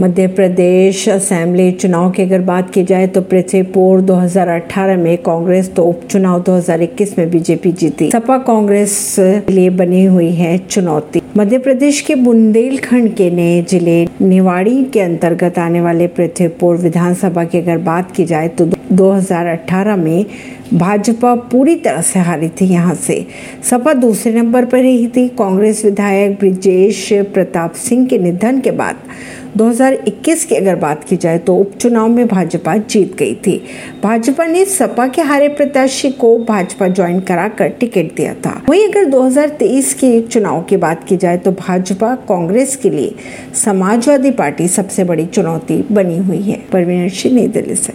Madhya Pradesh assembly चुनाव की अगर बात की जाए तो पृथ्वीपुर 2018 में कांग्रेस तो उपचुनाव 2021 में बीजेपी जीती। सपा कांग्रेस लिए बनी हुई है चुनौती। मध्य प्रदेश के बुंदेलखंड के नए ज़िले निवाड़ी के अंतर्गत आने वाले पृथ्वीपुर विधानसभा की अगर बात की जाए तो 2018 में भाजपा पूरी तरह से हारी थी यहाँ से। सपा दूसरे नंबर पर रही थी। कांग्रेस विधायक ब्रिजेश प्रताप सिंह के निधन के बाद 2021 की अगर बात की जाए तो उपचुनाव में भाजपा जीत गई थी। भाजपा ने सपा के हारे प्रत्याशी को भाजपा ज्वाइन कराकर टिकट दिया था। वहीं अगर 2023 के चुनाव की बात की जाए तो भाजपा कांग्रेस के लिए समाजवादी पार्टी सबसे बड़ी चुनौती बनी हुई है। परवीन सिंह, नई दिल्ली से।